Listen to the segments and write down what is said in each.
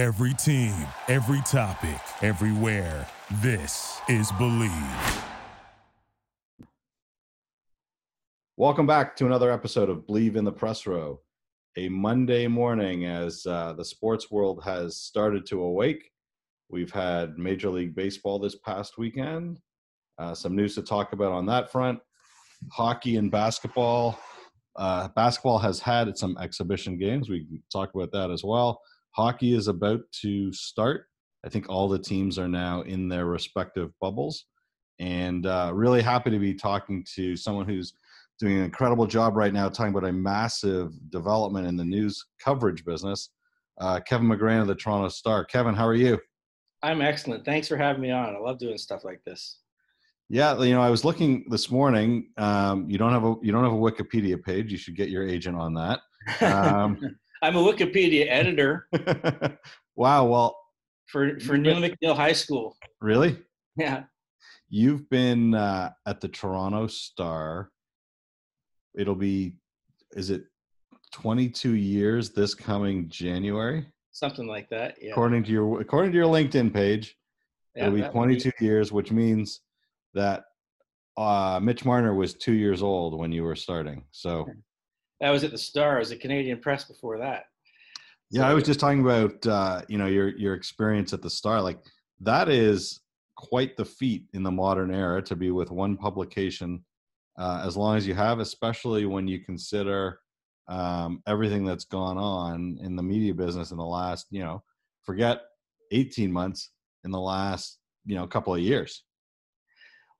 Every team, every topic, everywhere. This is Believe. Welcome back to another episode of Believe in the Press Row. A Monday morning as uh, the sports world has started to awake. We've had Major League Baseball this past weekend. Uh, some news to talk about on that front. Hockey and basketball. Uh, basketball has had some exhibition games. We can talk about that as well. Hockey is about to start. I think all the teams are now in their respective bubbles. And uh, really happy to be talking to someone who's doing an incredible job right now talking about a massive development in the news coverage business. Uh, Kevin McGran of the Toronto Star. Kevin, how are you? I'm excellent. Thanks for having me on. I love doing stuff like this. Yeah, you know, I was looking this morning. Um, you don't have a you don't have a Wikipedia page. You should get your agent on that. Um, I'm a Wikipedia editor. wow. Well, for for Neil McNeil High School. Really? Yeah. You've been uh, at the Toronto Star it'll be is it 22 years this coming January? Something like that. Yeah. According to your according to your LinkedIn page, yeah, it'll be 22 be... years, which means that uh, Mitch Marner was two years old when you were starting. So that was at the Star. I was at Canadian Press before that. Yeah, I was just talking about uh, you know your your experience at the Star. Like that is quite the feat in the modern era to be with one publication uh, as long as you have, especially when you consider um, everything that's gone on in the media business in the last, you know, forget 18 months in the last, you know, couple of years.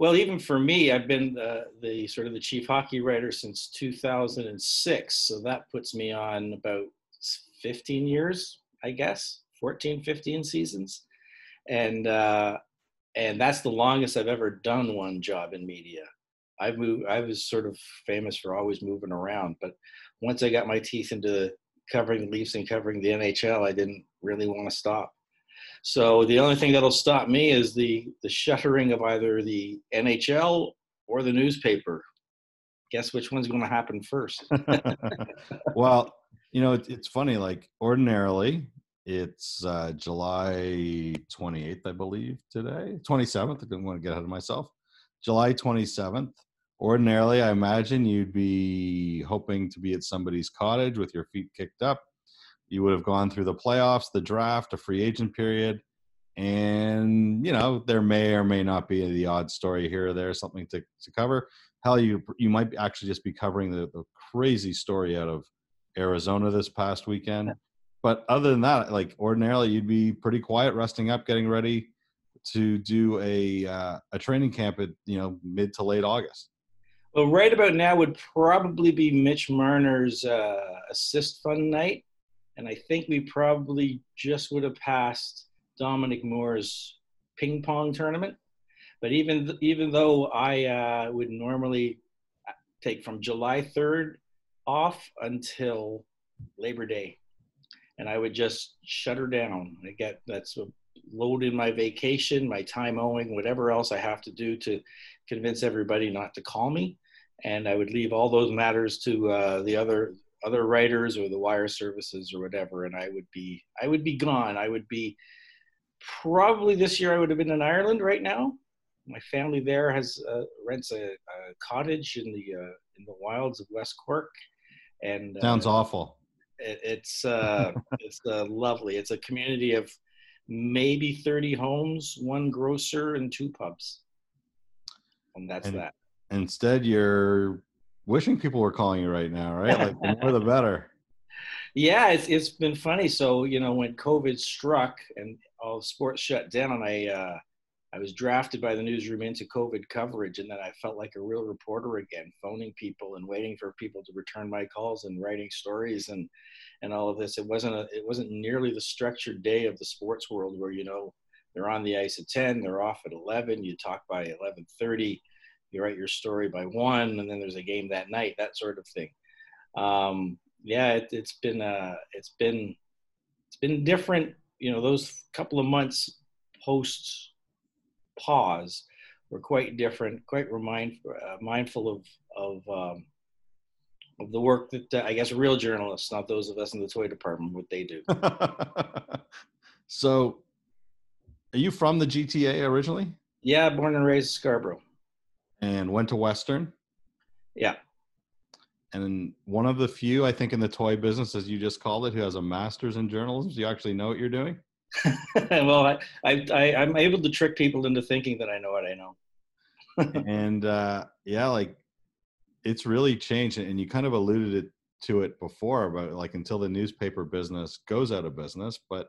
Well, even for me, I've been the, the sort of the chief hockey writer since 2006. So that puts me on about 15 years, I guess, 14, 15 seasons. And, uh, and that's the longest I've ever done one job in media. I moved. I was sort of famous for always moving around, but once I got my teeth into covering the Leafs and covering the NHL, I didn't really want to stop. So the only thing that'll stop me is the the shuttering of either the NHL or the newspaper. Guess which one's going to happen first? well, you know, it, it's funny. Like ordinarily, it's uh, July 28th, I believe, today. 27th. I didn't want to get ahead of myself. July 27th. Ordinarily, I imagine you'd be hoping to be at somebody's cottage with your feet kicked up. You would have gone through the playoffs, the draft, a free agent period, and you know there may or may not be the odd story here or there, something to, to cover. Hell, you you might actually just be covering the, the crazy story out of Arizona this past weekend. But other than that, like ordinarily, you'd be pretty quiet, resting up, getting ready to do a uh, a training camp at you know mid to late August. Well, right about now would probably be Mitch Marner's uh, assist fund night, and I think we probably just would have passed Dominic Moore's ping pong tournament. But even th- even though I uh, would normally uh, take from July 3rd off until Labor Day, and I would just shut her down. I get that's a load in my vacation, my time owing, whatever else I have to do to convince everybody not to call me and I would leave all those matters to uh, the other other writers or the wire services or whatever, and I would be I would be gone. I would be probably this year. I would have been in Ireland right now. My family there has uh, rents a, a, cottage in the uh, in the wilds of West Cork, and uh, sounds awful. It, it's uh, it's uh, lovely. It's a community of maybe 30 homes, one grocer, and two pubs, and that's and, that instead you're wishing people were calling you right now, right? Like the more the better. Yeah, it's it's been funny. So you know, when COVID struck and all sports shut down, I uh, I was drafted by the newsroom into COVID coverage, and then I felt like a real reporter again, phoning people and waiting for people to return my calls and writing stories and and all of this. It wasn't a, it wasn't nearly the structured day of the sports world where you know they're on the ice at ten, they're off at eleven, you talk by eleven thirty you write your story by one, and then there's a game that night, that sort of thing. Um, yeah, it, has been uh, it's been it's been different. You know, those couple of months post pause were quite different, quite remind, uh, mindful of of um, of the work that uh, I guess real journalists, not those of us in the toy department, what they do. So, are you from the GTA originally? Yeah, born and raised Scarborough. And went to Western? Yeah. And one of the few, I think, in the toy business, as you just called it, who has a master's in journalism. Do you actually know what you're doing? well, I, I, I, I'm able to trick people into thinking that I know what I know. and uh, yeah, like it's really changed, and you kind of alluded it, to it before but like until the newspaper business goes out of business, but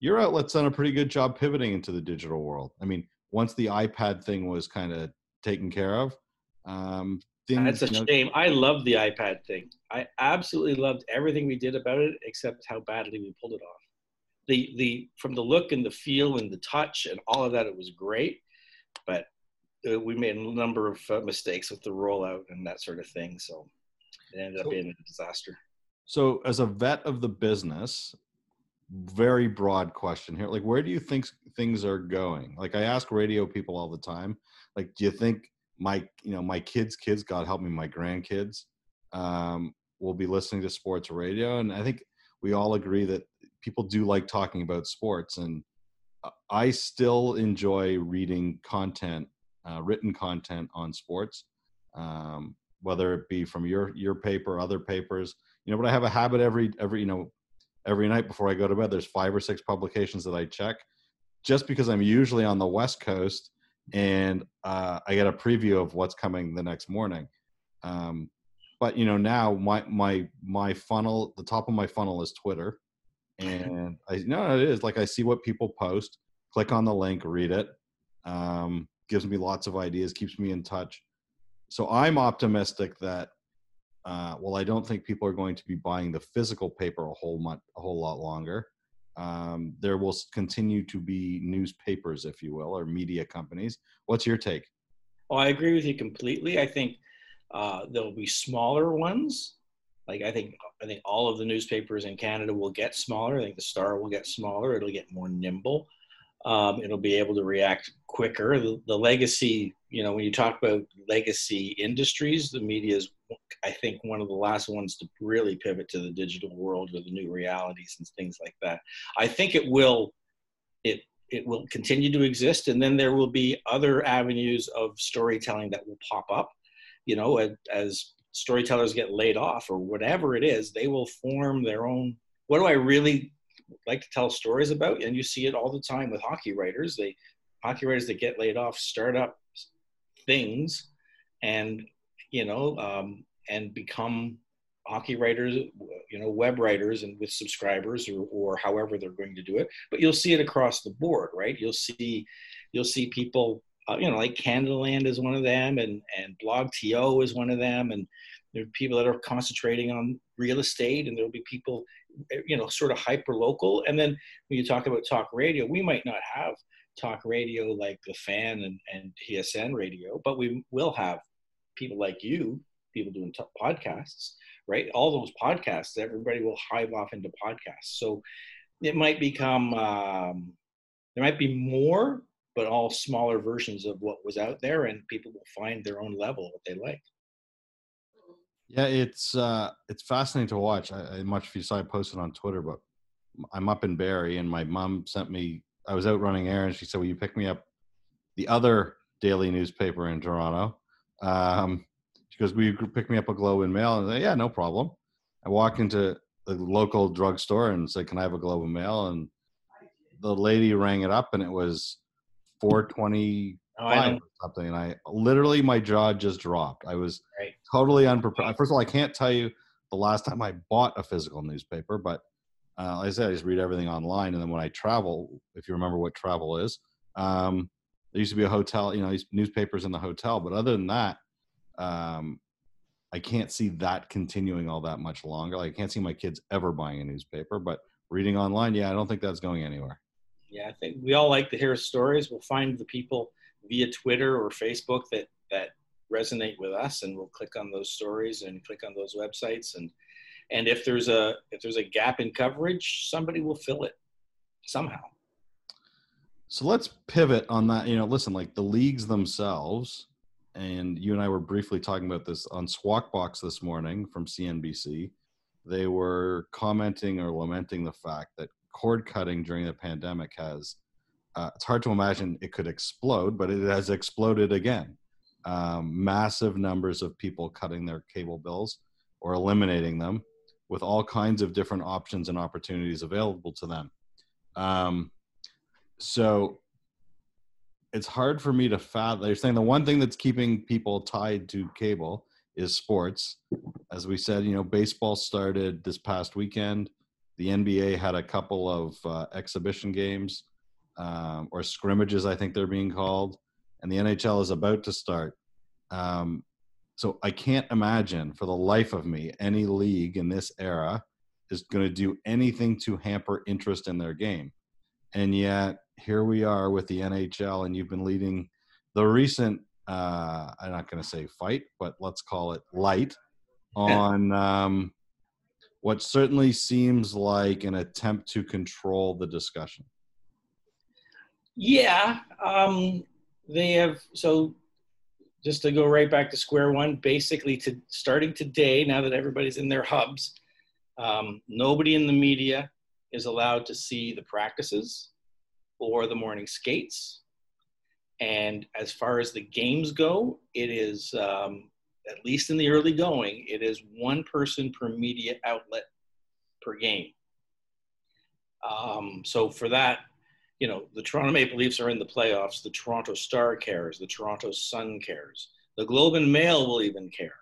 your outlet's done a pretty good job pivoting into the digital world. I mean, once the iPad thing was kind of taken care of, um, things, that's a you know, shame. I loved the iPad thing. I absolutely loved everything we did about it, except how badly we pulled it off. The the from the look and the feel and the touch and all of that, it was great, but uh, we made a number of uh, mistakes with the rollout and that sort of thing. So it ended up being a disaster. So, as a vet of the business, very broad question here. Like, where do you think things are going? Like, I ask radio people all the time. Like, do you think my, you know, my kids' kids, God help me, my grandkids, um, will be listening to sports radio? And I think we all agree that people do like talking about sports, and I still enjoy reading content uh, written content on sports, um, whether it be from your your paper, other papers. You know, but I have a habit every every you know every night before I go to bed. There's five or six publications that I check, just because I'm usually on the West Coast and uh, I get a preview of what's coming the next morning. Um, but you know now my my my funnel, the top of my funnel is Twitter, and I know it is like I see what people post, click on the link, read it. Um, gives me lots of ideas, keeps me in touch. So I'm optimistic that, uh, well, I don't think people are going to be buying the physical paper a whole month, a whole lot longer. Um, there will continue to be newspapers, if you will, or media companies. What's your take? Oh, I agree with you completely. I think uh, there'll be smaller ones. Like I think, I think all of the newspapers in Canada will get smaller. I think the Star will get smaller. It'll get more nimble. Um, it'll be able to react quicker. The, the, legacy, you know, when you talk about legacy industries, the media is, I think, one of the last ones to really pivot to the digital world or the new realities and things like that. I think it will, it it will continue to exist, and then there will be other avenues of storytelling that will pop up. You know, as, storytellers get laid off or whatever it is, they will form their own. What do I really like to tell stories about, and you see it all the time with hockey writers. They hockey writers that get laid off start up things, and you know, um, and become hockey writers, you know, web writers, and with subscribers or or however they're going to do it. But you'll see it across the board, right? You'll see you'll see people. Uh, you know, like Canadaland is one of them, and and BlogTO is one of them, and there are people that are concentrating on real estate, and there'll be people, you know, sort of hyper local. And then when you talk about talk radio, we might not have talk radio like the fan and, and TSN radio, but we will have people like you, people doing t- podcasts, right? All those podcasts, everybody will hive off into podcasts. So it might become, um, there might be more, but all smaller versions of what was out there, and people will find their own level, what they like. Yeah, it's uh, it's fascinating to watch. I, I much if you saw I posted on Twitter, but I'm up in Barrie, and my mom sent me. I was out running errands. She said, "Will you pick me up the other daily newspaper in Toronto?" Um, she goes, "Will you pick me up a Globe and Mail?" And I said, "Yeah, no problem." I walked into the local drugstore and said, "Can I have a Globe and Mail?" And the lady rang it up, and it was 420 oh, something, and I literally my jaw just dropped. I was right. totally unprepared. First of all, I can't tell you the last time I bought a physical newspaper, but uh, like I said, I just read everything online. And then when I travel, if you remember what travel is, um, there used to be a hotel, you know, newspapers in the hotel. But other than that, um, I can't see that continuing all that much longer. Like, I can't see my kids ever buying a newspaper, but reading online, yeah, I don't think that's going anywhere. Yeah, I think we all like to hear stories. We'll find the people via Twitter or Facebook that that resonate with us, and we'll click on those stories and click on those websites, and and if there's a if there's a gap in coverage, somebody will fill it somehow. So let's pivot on that. You know, listen, like the leagues themselves, and you and I were briefly talking about this on Squawk Box this morning from CNBC. They were commenting or lamenting the fact that cord cutting during the pandemic has uh, it's hard to imagine it could explode, but it has exploded again. Um, massive numbers of people cutting their cable bills or eliminating them with all kinds of different options and opportunities available to them. Um, so it's hard for me to fathom. They're saying the one thing that's keeping people tied to cable is sports. As we said, you know, baseball started this past weekend. The NBA had a couple of uh, exhibition games um, or scrimmages, I think they're being called, and the NHL is about to start. Um, so I can't imagine for the life of me any league in this era is going to do anything to hamper interest in their game. And yet here we are with the NHL, and you've been leading the recent, uh, I'm not going to say fight, but let's call it light on um, what certainly seems like an attempt to control the discussion. Yeah, um, they have. So, just to go right back to square one, basically, to starting today, now that everybody's in their hubs, um, nobody in the media is allowed to see the practices or the morning skates. And as far as the games go, it is um, at least in the early going, it is one person per media outlet per game. Um, so for that, you know, the Toronto Maple Leafs are in the playoffs. The Toronto Star cares. The Toronto Sun cares. The Globe and Mail will even care.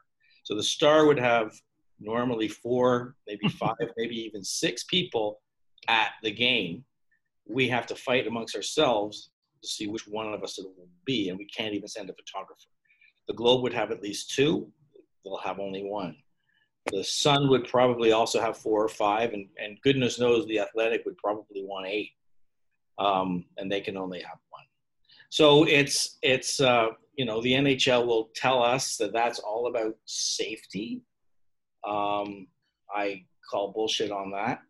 So the Star would have normally four, maybe five, maybe even six people at the game. We have to fight amongst ourselves to see which one of us it will be, and we can't even send a photographer. The Globe would have at least two. They'll have only one. The Sun would probably also have four or five, and, and goodness knows the Athletic would probably want eight um, and they can only have one. So it's it's uh, you know the NHL will tell us that that's all about safety. Um, I call bullshit on that.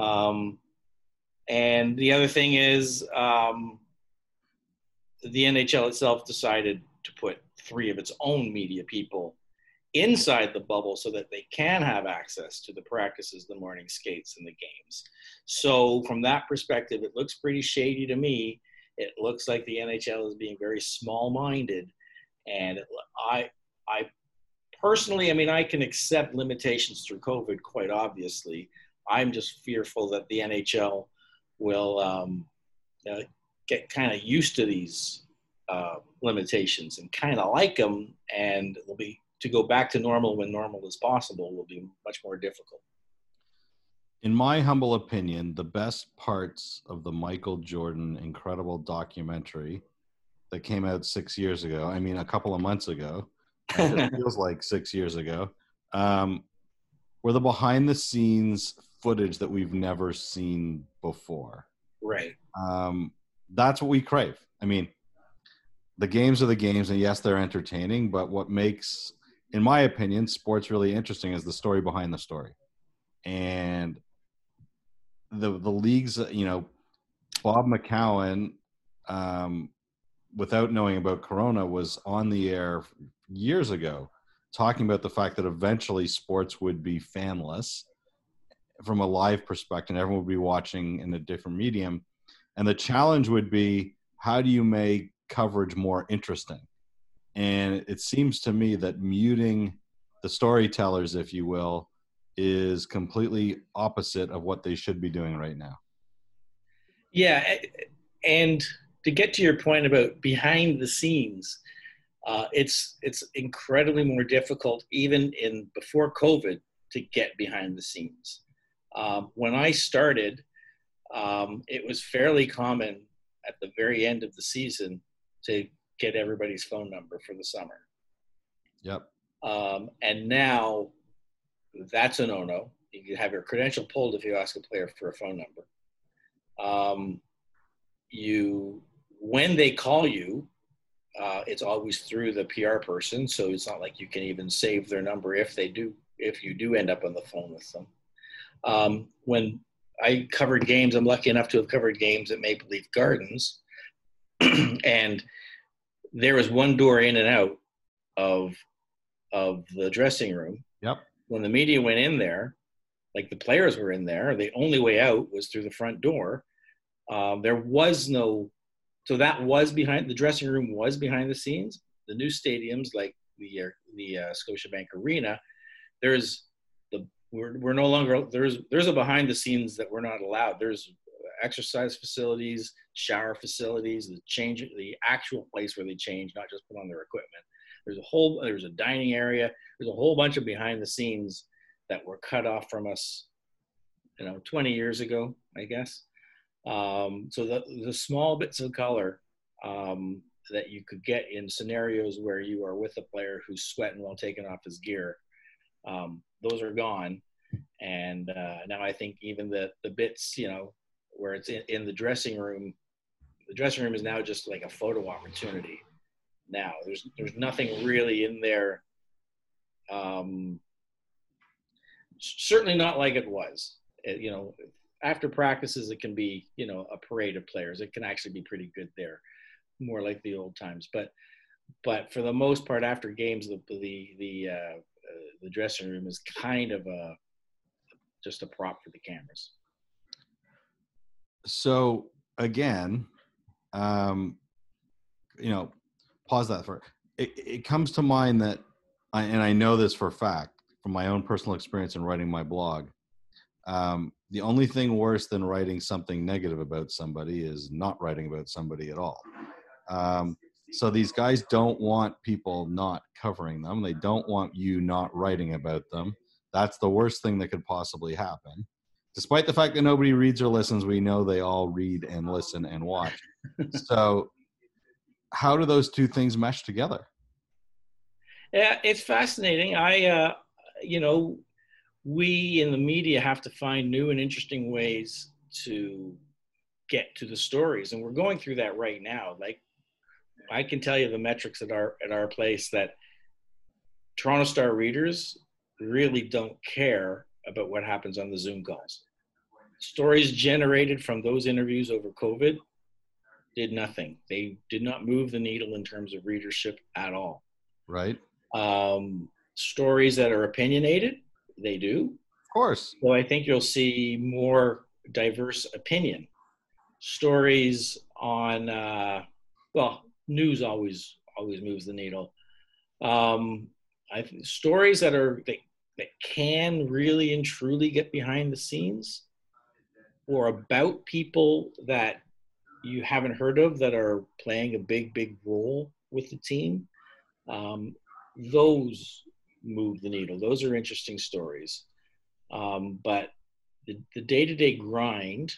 Um, and the other thing is um, the NHL itself decided to put three of its own media people inside the bubble so that they can have access to the practices, the morning skates, and the games. So, from that perspective, it looks pretty shady to me. It looks like the NHL is being very small minded. And I, I personally, I mean, I can accept limitations through COVID, quite obviously. I'm just fearful that the NHL will um, uh, get kind of used to these uh, limitations and kind of like them, and will be to go back to normal when normal is possible will be much more difficult. In my humble opinion, the best parts of the Michael Jordan incredible documentary that came out six years ago, I mean, a couple of months ago, it feels like six years ago, um, were the behind the scenes footage that we've never seen before. Right. Um, that's what we crave. I mean, the games are the games, and yes, they're entertaining, but what makes in my opinion, sports really interesting is the story behind the story. And the the leagues, you know, Bob McCown, um, without knowing about Corona, was on the air years ago, talking about the fact that eventually sports would be fanless from a live perspective. Everyone would be watching in a different medium, and the challenge would be how do you make coverage more interesting? And it seems to me that muting the storytellers, if you will, is completely opposite of what they should be doing right now. Yeah. And to get to your point about behind the scenes, uh, it's it's incredibly more difficult even in before COVID to get behind the scenes. Um, when I started, um, it was fairly common at the very end of the season to get everybody's phone number for the summer. Yep. Um, and now that's a no-no. You can have your credential pulled if you ask a player for a phone number. Um, you, when they call you, uh, it's always through the PR person, so it's not like you can even save their number if they do, if you do end up on the phone with them. Um, when I covered games, I'm lucky enough to have covered games at Maple Leaf Gardens, and there was one door in and out of of the dressing room. Yep. When the media went in there, like the players were in there. The only way out was through the front door. Um, there was no, so that was behind the dressing room was behind the scenes. The new stadiums like the uh, the uh, Scotiabank Arena, there's the we're, we're no longer there's there's a behind the scenes that we're not allowed. There's exercise facilities, shower facilities, the change the actual place where they change, not just put on their equipment. There's a whole there's a dining area. There's a whole bunch of behind the scenes that were cut off from us, you know, 20 years ago, I guess. Um, so the the small bits of color um, that you could get in scenarios where you are with a player who's sweating while taking off his gear, um, those are gone. And uh, now I think even the the bits, you know, where it's in, in the dressing room, the dressing room is now just like a photo opportunity. Now there's there's nothing really in there. Um, certainly not like it was. It, you know, after practices, it can be you know a parade of players. It can actually be pretty good there, more like the old times. But but for the most part, after games, the the the uh, uh, the dressing room is kind of a just a prop for the cameras. So again, um, you know, pause that for it. It comes to mind that, I, and I know this for a fact from my own personal experience in writing my blog. Um, the only thing worse than writing something negative about somebody is not writing about somebody at all. Um, so these guys don't want people not covering them. They don't want you not writing about them. That's the worst thing that could possibly happen. Despite the fact that nobody reads or listens, we know they all read and listen and watch. so, how do those two things mesh together? Yeah, it's fascinating. I, uh, you know, we in the media have to find new and interesting ways to get to the stories, and we're going through that right now. Like, I can tell you the metrics at our at our place that Toronto Star readers really don't care about what happens on the Zoom calls. Stories generated from those interviews over COVID did nothing. They did not move the needle in terms of readership at all. Right. Um, stories that are opinionated, they do. Of course. So I think you'll see more diverse opinion. Stories on, uh, well, news always always moves the needle. Um, I stories that are that, that can really and truly get behind the scenes, or about people that you haven't heard of that are playing a big big role with the team. Um, those move the needle. Those are interesting stories. Um, but the, the day-to-day grind,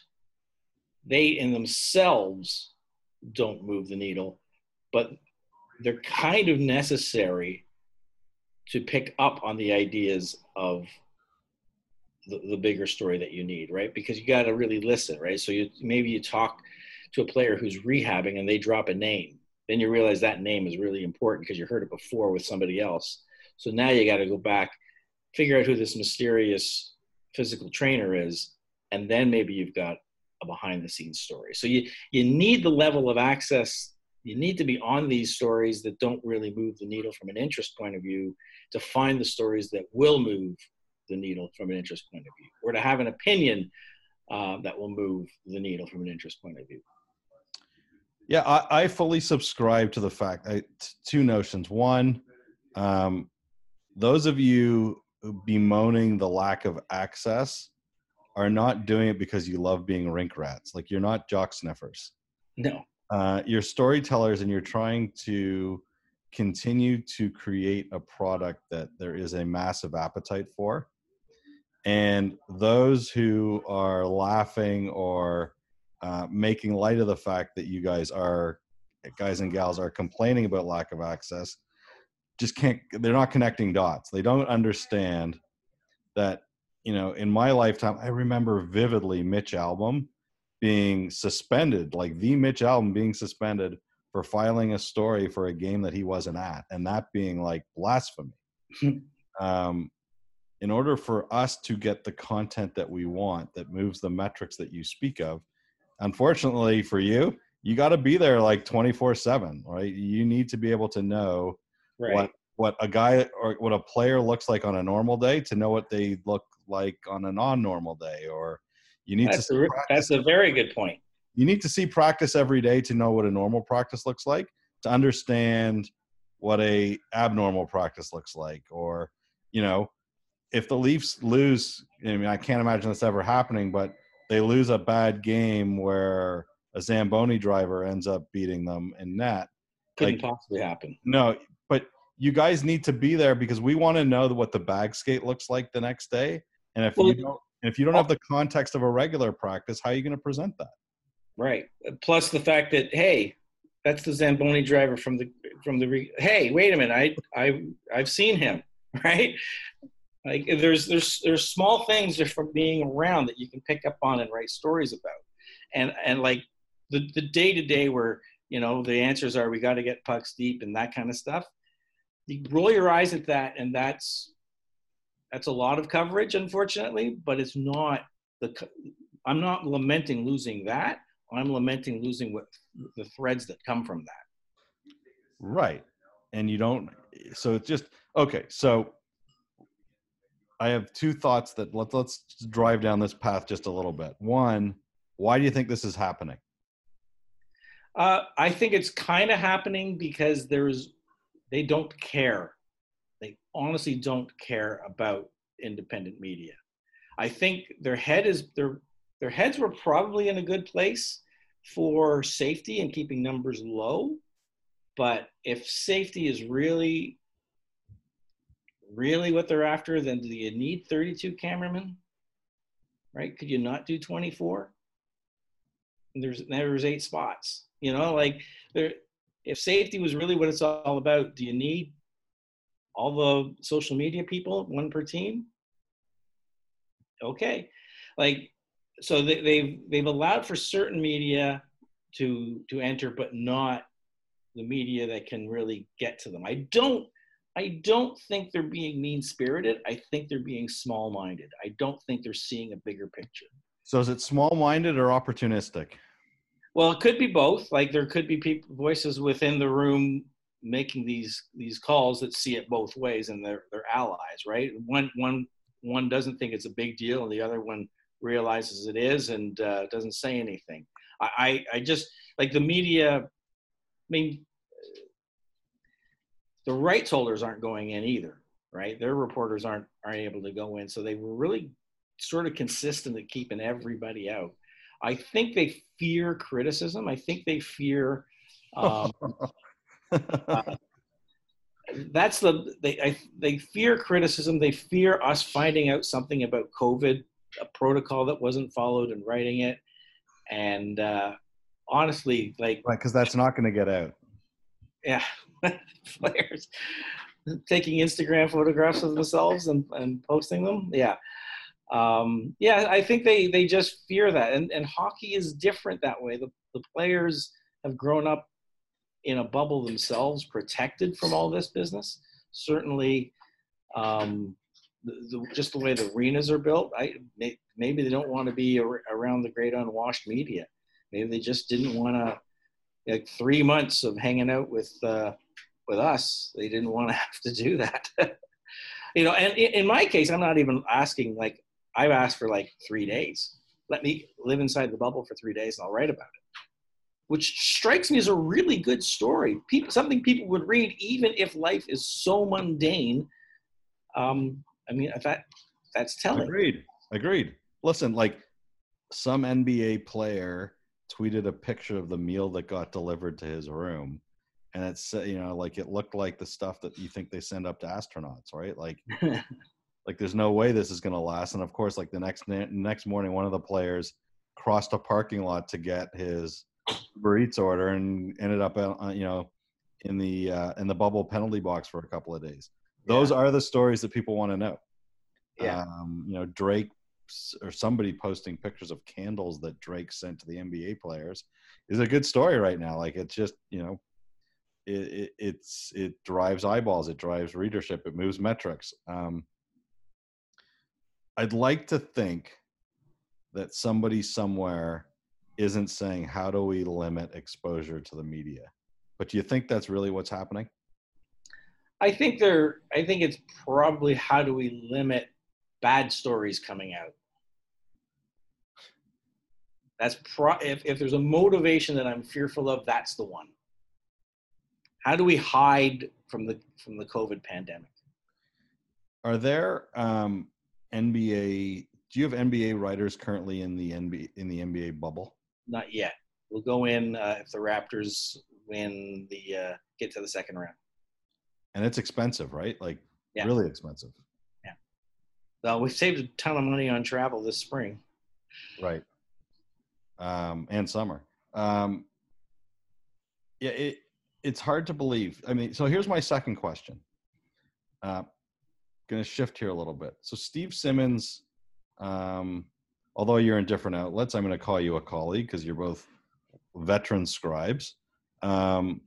they in themselves don't move the needle, but they're kind of necessary to pick up on the ideas of the, the bigger story that you need, right? Because you got to really listen, right? So you maybe you talk to a player who's rehabbing and they drop a name, then you realize that name is really important because you heard it before with somebody else so now you got to go back, figure out who this mysterious physical trainer is, and then maybe you've got a behind the scenes story. So you you need the level of access. You need to be on these stories that don't really move the needle from an interest point of view to find the stories that will move the needle from an interest point of view, or to have an opinion uh, that will move the needle from an interest point of view. Yeah, I, I fully subscribe to the fact. I, two notions. One, um, those of you bemoaning the lack of access are not doing it because you love being rink rats. Like you're not jock sniffers. No. Uh, you're storytellers and you're trying to continue to create a product that there is a massive appetite for. And those who are laughing or uh, making light of the fact that you guys are, guys and gals, are complaining about lack of access just can't they're not connecting dots they don't understand that you know in my lifetime i remember vividly mitch albom being suspended like the mitch Albom being suspended for filing a story for a game that he wasn't at and that being like blasphemy um, in order for us to get the content that we want that moves the metrics that you speak of unfortunately for you you got to be there like 24 7 right you need to be able to know right. what what a guy or what a player looks like on a normal day to know what they look like on a non-normal day or you need That's, to a, that's a very good point. you need to see practice every day to know what a normal practice looks like to understand what a abnormal practice looks like or you know if the leafs lose i mean i can't imagine this ever happening but they lose a bad game where a zamboni driver ends up beating them in net Couldn't Like- possibly happen. no but you guys need to be there because we want to know what the bag skate looks like the next day and if Well- you don't if you don't oh. have the context of a regular practice how are you going to present that Right. Plus the fact that hey, that's the Zamboni driver from the from the. Re- hey, wait a minute, I I I've seen him. Right. Like there's there's there's small things just from being around that you can pick up on and write stories about, and and like the the day to day where you know the answers are we got to get pucks deep and that kind of stuff. You roll your eyes at that, and that's that's a lot of coverage, unfortunately, but it's not the. I'm not lamenting losing that. I'm lamenting losing what the threads that come from that. Right. And you don't so it's just okay, so I have two thoughts that let's let's drive down this path just a little bit. One, why do you think this is happening? Uh, I think it's kind of happening because there's they don't care. They honestly don't care about independent media. I think their head is their their heads were probably in a good place for safety and keeping numbers low. But if safety is really really what they're after, then do you need 32 cameramen? Right? Could you not do 24? There's there's eight spots. You know, like there if safety was really what it's all about, do you need all the social media people, one per team? Okay. Like so they, they've they've allowed for certain media to to enter, but not the media that can really get to them. I don't I don't think they're being mean spirited. I think they're being small minded. I don't think they're seeing a bigger picture. So is it small minded or opportunistic? Well, it could be both. Like there could be people voices within the room making these these calls that see it both ways, and they're they're allies, right? One one one doesn't think it's a big deal, and the other one realizes it is and uh, doesn't say anything. I, I I just like the media. I mean, the rights holders aren't going in either, right? Their reporters aren't aren't able to go in, so they were really sort of consistent at keeping everybody out. I think they fear criticism. I think they fear. Um, that's the they I, they fear criticism. They fear us finding out something about COVID, a protocol that wasn't followed, and writing it. And uh, honestly, like right, because that's not going to get out. yeah, players taking Instagram photographs of themselves and, and posting them. Yeah. Um, yeah, I think they, they just fear that. And, and hockey is different that way. The, the players have grown up in a bubble themselves, protected from all this business. Certainly, um, the, the, just the way the arenas are built, I, may, maybe they don't want to be ar- around the great unwashed media. Maybe they just didn't want to like three months of hanging out with uh, with us. They didn't want to have to do that. you know, and in, in my case, I'm not even asking like I've asked for like three days. Let me live inside the bubble for three days, and I'll write about it. Which strikes me as a really good story. People, something people would read, even if life is so mundane. Um, I mean, that that's telling. Agreed. Agreed. Listen, like some NBA player tweeted a picture of the meal that got delivered to his room and it's you know like it looked like the stuff that you think they send up to astronauts right like like there's no way this is going to last and of course like the next next morning one of the players crossed a parking lot to get his Uber Eats order and ended up uh, you know in the uh, in the bubble penalty box for a couple of days those Yeah. are the stories that people want to know Yeah. um, you know drake or somebody posting pictures of candles that Drake sent to the NBA players is a good story right now. Like it's just you know, it, it it's it drives eyeballs, it drives readership, it moves metrics. Um, I'd like to think that somebody somewhere isn't saying how do we limit exposure to the media, but do you think that's really what's happening? I think they're. I think it's probably how do we limit bad stories coming out. That's pro. If if there's a motivation that I'm fearful of, that's the one. How do we hide from the from the COVID pandemic? Are there um, NBA? Do you have NBA writers currently in the NBA in the NBA bubble? Not yet. We'll go in uh, if the Raptors win the uh, get to the second round. And it's expensive, right? Like Yeah. really expensive. Yeah. Well, we saved a ton of money on travel this spring. Right. Um, and summer. Um, yeah, it, it's hard to believe. I mean, so here's my second question. Uh, going to shift here a little bit. So Steve Simmons, um, although you're in different outlets, I'm going to call you a colleague because you're both veteran scribes. Um,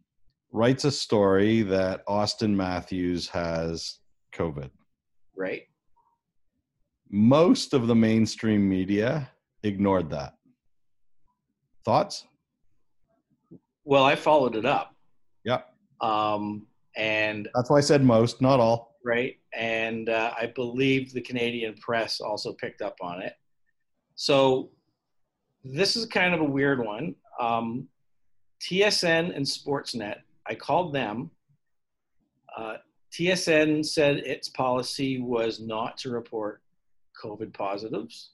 writes a story that Auston Matthews has COVID. Right. Most of the mainstream media ignored that. Thoughts? Well, I followed it up. Yep. Um, and That's why I said most, not all. right, and uh, I believe the Canadian press also picked up on it. So this is kind of a weird one. Um, TSN and Sportsnet, I called them. Uh, TSN said its policy was not to report COVID positives,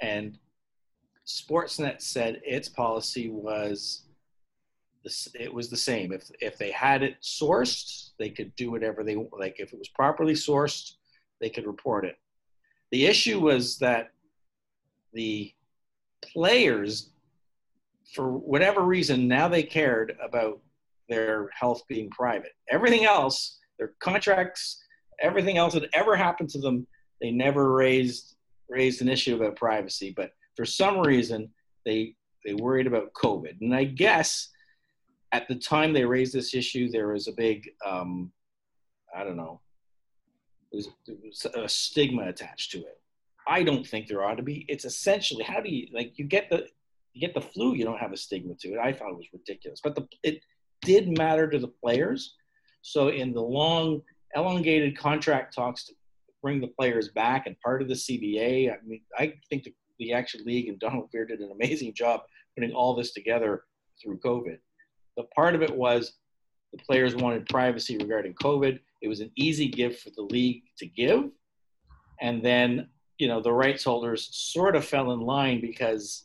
and Sportsnet said its policy was this, it was the same. If if they had it sourced, they could do whatever they like. If it was properly sourced, they could report it. The issue was that the players, for whatever reason, now they cared about their health being private. Everything else, their contracts, everything else that ever happened to them, they never raised raised an issue about privacy. But for some reason, they they worried about COVID. And I guess at the time they raised this issue, there was a big, um, I don't know, there was, there was a stigma attached to it. I don't think there ought to be. It's essentially how do you like you get the you get the flu, you don't have a stigma to it. I thought it was ridiculous, but the it did matter to the players. So in the long elongated contract talks to bring the players back and part of the CBA, I mean, I think the, the actual league and Donald Fehr did an amazing job putting all this together through COVID. The part of it was the players wanted privacy regarding COVID. It was an easy gift for the league to give. And then, you know, the rights holders sort of fell in line because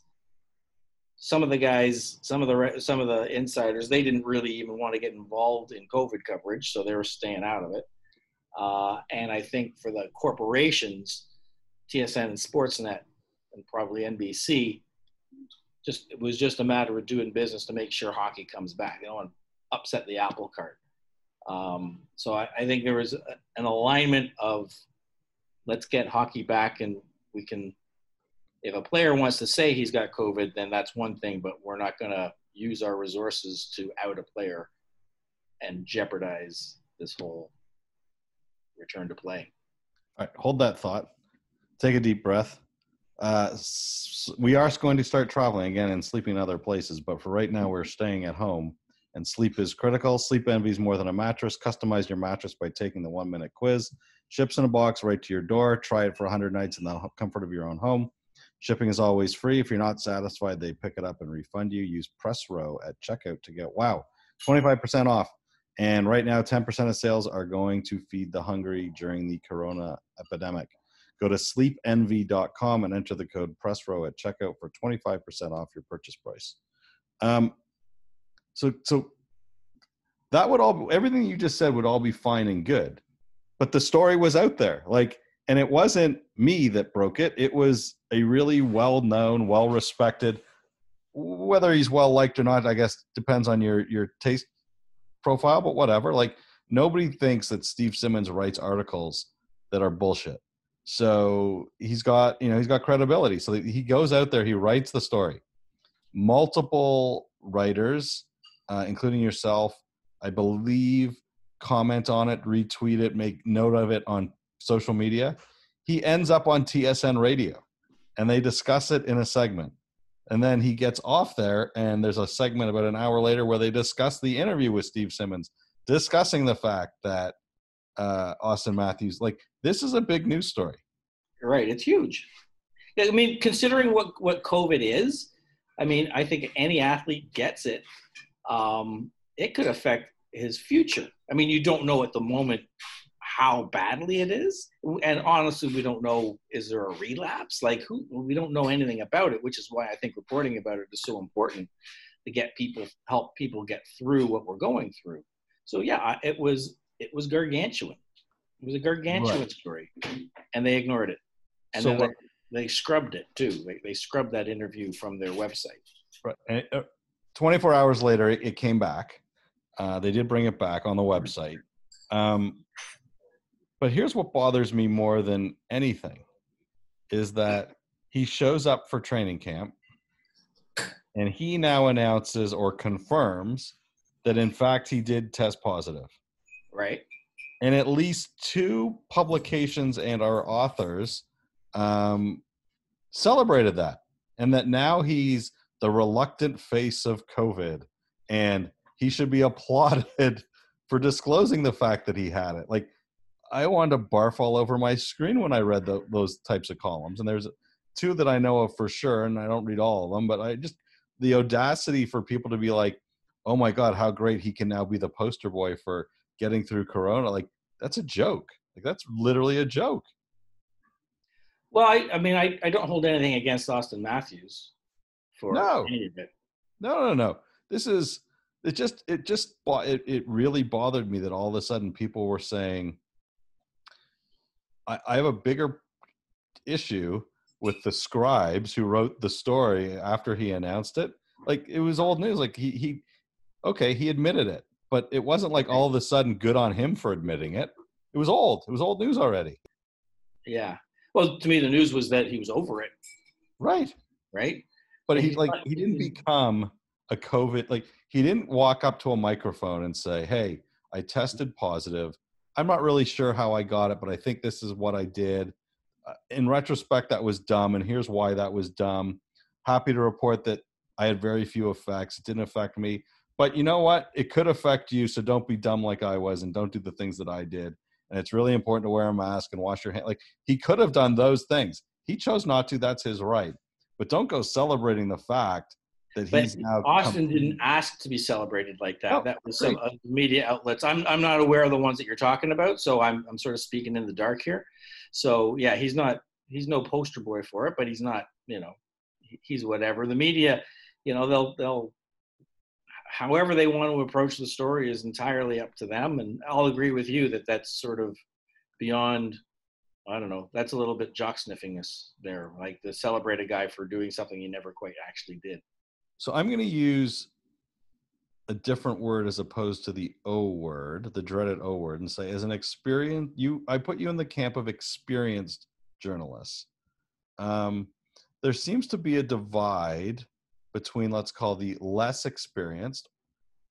some of the guys, some of the some of the insiders, they didn't really even want to get involved in COVID coverage, so they were staying out of it. Uh, and I think for the corporations, TSN and Sportsnet, and probably NBC, just it was just a matter of doing business to make sure hockey comes back. They don't want to upset the apple cart. Um, so I, I think there was a, an alignment of let's get hockey back, and we can. If a player wants to say he's got COVID, then that's one thing, but we're not going to use our resources to out a player and jeopardize this whole return to play. All right, hold that thought. Take a deep breath. Uh, we are going to start traveling again and sleeping in other places, but for right now, we're staying at home. And sleep is critical. Sleep envy is more than a mattress. Customize your mattress by taking the one minute quiz. Ships in a box right to your door. Try it for 100 nights in the comfort of your own home. Shipping is always free. If you're not satisfied, they pick it up and refund you. Use Press Row at checkout to get wow, 25% off. And right now, 10% of sales are going to feed the hungry during the corona epidemic. Go to sleepenvy.com and enter the code PRESSROW at checkout for 25% off your purchase price. Um, so, so that would all, everything you just said would all be fine and good. But the story was out there. Like, and it wasn't me that broke it. It was a really well known, well respected, whether he's well liked or not, I guess depends on your, your taste profile, but whatever. Like nobody thinks that Steve Simmons writes articles that are bullshit. So he's got, you know, he's got credibility. So he goes out there, he writes the story. Multiple writers, uh, including yourself, I believe, comment on it, retweet it, make note of it on social media. He ends up on TSN radio and they discuss it in a segment. And then he gets off there, and there's a segment about an hour later where they discuss the interview with Steve Simmons discussing the fact that uh, Auston Matthews, like this is a big news story. Right, it's huge. I mean, considering what what COVID is, I mean, I think any athlete gets it. Um, it could affect his future. I mean, you don't know at the moment how badly it is, and honestly, we don't know is there a relapse? Like, who? We don't know anything about it, which is why I think reporting about it is so important to get people help people get through what we're going through. So yeah, it was it was gargantuan. It was a gargantuan right. story, and they ignored it, and so then they, they, scrubbed it too. They, they scrubbed that interview from their website. Right. And, uh, 24 hours later, it, it came back. Uh, they did bring it back on the website. Um, but here's what bothers me more than anything is that he shows up for training camp and he now announces or confirms that in fact he did test positive. Right. And at least two publications and our authors um, celebrated that. And that now he's the reluctant face of COVID. And he should be applauded for disclosing the fact that he had it. Like, I wanted to barf all over my screen when I read the, those types of columns. And there's two that I know of for sure, and I don't read all of them, but I just, the audacity for people to be like, oh my God, how great he can now be the poster boy for getting through Corona. Like, that's a joke. Like, that's literally a joke. Well, I, I mean, I, I don't hold anything against Auston Matthews for no. any of it. No, no, no. This is it. Just it just it it really bothered me that all of a sudden people were saying, I, I have a bigger issue with the scribes who wrote the story after he announced it. Like it was old news. Like he he okay, he admitted it, but it wasn't like all of a sudden good on him for admitting it. It was old. It was old news already. Yeah. Well, to me, the news was that he was over it. Right. Right. But he like he didn't become a COVID like he didn't walk up to a microphone and say, "Hey, I tested positive. I'm not really sure how I got it, but I think this is what I did." Uh, in retrospect, that was dumb, and here's why that was dumb. Happy to report that I had very few effects. It didn't affect me. But you know what? It could affect you, so don't be dumb like I was and don't do the things that I did. And it's really important to wear a mask and wash your hands. Like he could have done those things. He chose not to. That's his right but don't go celebrating the fact that but he's now. Auston come- didn't ask to be celebrated like that. Oh, that was some media outlets. I'm I'm not aware of the ones that you're talking about, so I'm I'm sort of speaking in the dark here. So yeah, he's not he's no poster boy for it, but he's not you know he's whatever. The media, you know, they'll they'll however they want to approach the story is entirely up to them, and I'll agree with you that that's sort of beyond I don't know. That's a little bit jock sniffingness there, like to celebrate a guy for doing something he never quite actually did. So I'm going to use a different word as opposed to the O word, the dreaded O word, and say as an experience, you I put you in the camp of experienced journalists. Um, there seems to be a divide between let's call the less experienced,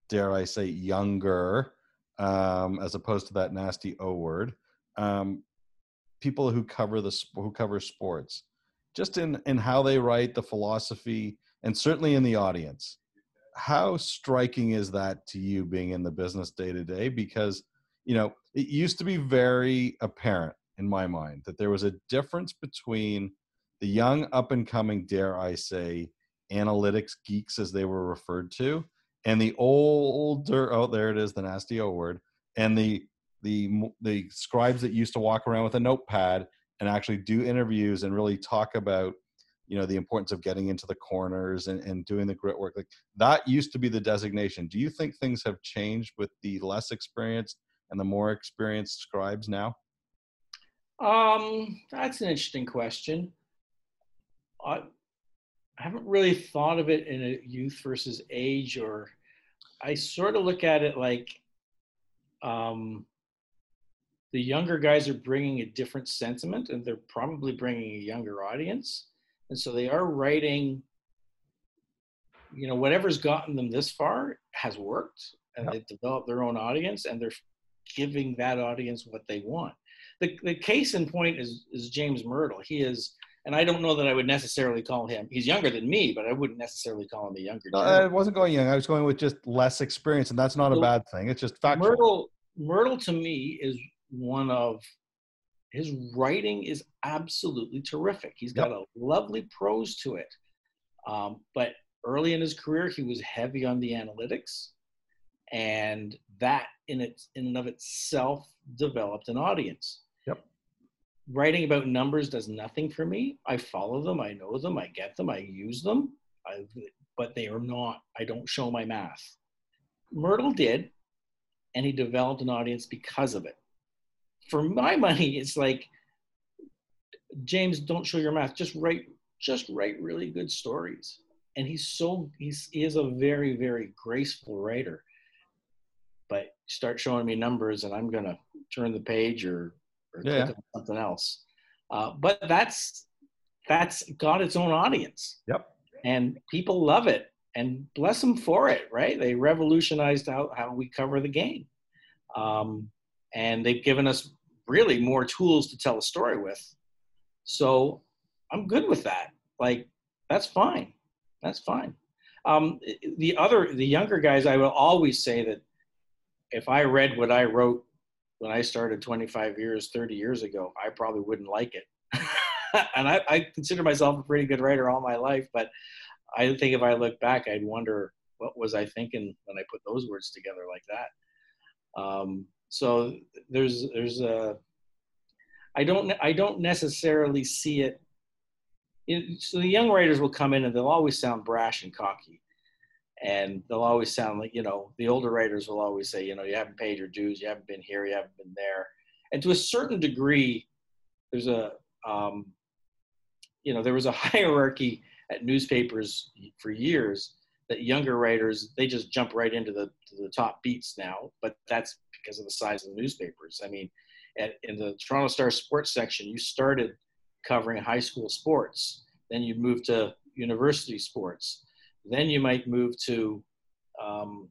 dare I say, younger, um, as opposed to that nasty O word. Um, people who cover the who cover sports, just in in how they write the philosophy, and certainly in the audience. How striking is that to you, being in the business day to day? Because you know it used to be very apparent in my mind that there was a difference between the young up and coming, dare I say, analytics geeks as they were referred to, and the older oh there it is the nasty O word, and the the the scribes that used to walk around with a notepad and actually do interviews and really talk about you know the importance of getting into the corners and, and doing the grit work like that used to be the designation. Do you think things have changed with the less experienced and the more experienced scribes now? Um that's an interesting question. I, haven't really thought of it in a youth versus age or i sort of look at it like um the younger guys are bringing a different sentiment and they're probably bringing a younger audience and so they are writing you know whatever's gotten them this far has worked and yep. they've developed their own audience and they're giving that audience what they want the, the case in point is is james Mirtle. he is and I don't know that I would necessarily call him. He's younger than me, but I wouldn't necessarily call him a younger. No, I wasn't going young. I was going with just less experience, and that's not a bad thing. It's just factual. Mirtle, Mirtle to me is one of his writing is absolutely terrific. He's got yep. a lovely prose to it. Um, but early in his career, he was heavy on the analytics, and that in it in and of itself developed an audience. Yep. Writing about numbers does nothing for me. I follow them, I know them, I get them, I use them, I, but they are not. I don't show my math. Mirtle did, and he developed an audience because of it. For my money, it's like James, don't show your math. Just write, just write really good stories. And he's so he's he is a very very graceful writer. But start showing me numbers, and I'm gonna turn the page or, or yeah. click on something else. Uh, but that's that's got its own audience. Yep. And people love it, and bless them for it. Right? They revolutionized how how we cover the game, um, and they've given us really more tools to tell a story with. So I'm good with that. Like that's fine. That's fine. Um, the other, the younger guys, I will always say that if I read what I wrote when I started 25 years, 30 years ago, I probably wouldn't like it. and I, I, consider myself a pretty good writer all my life, but I think if I look back, I'd wonder what was I thinking when I put those words together like that. Um, so there's there's a I don't I don't necessarily see it. So the young writers will come in and they'll always sound brash and cocky, and they'll always sound like you know the older writers will always say you know you haven't paid your dues, you haven't been here, you haven't been there, and to a certain degree, there's a um, you know there was a hierarchy at newspapers for years that younger writers they just jump right into the the top beats now, but that's because of the size of the newspapers. I mean, at, in the Toronto Star sports section, you started covering high school sports. Then you moved to university sports. Then you might move to um,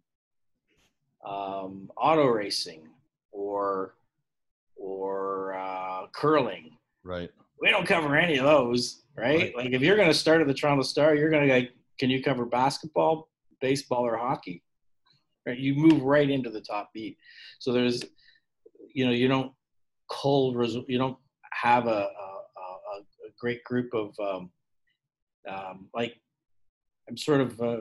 um, auto racing or or uh, curling. Right. We don't cover any of those, right? right. Like if you're going to start at the Toronto Star, you're going to like, can you cover basketball, baseball, or hockey? Right. You move right into the top beat. So there's, you know, you don't cold. You don't have a, a, a, great group of um, um, like I'm sort of uh,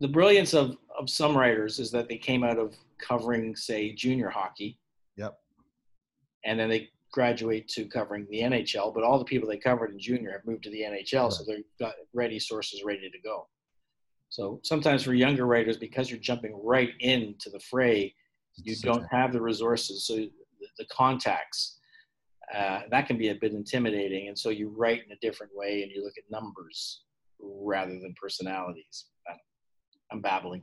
the brilliance of of some writers is that they came out of covering say junior hockey. Yep. And then they graduate to covering the NHL, but all the people they covered in junior have moved to the NHL, right. so they've got ready sources ready to go. So sometimes for younger writers, because you're jumping right into the fray, you don't have the resources. So the, contacts, uh, that can be a bit intimidating. And so you write in a different way and you look at numbers rather than personalities. I'm babbling.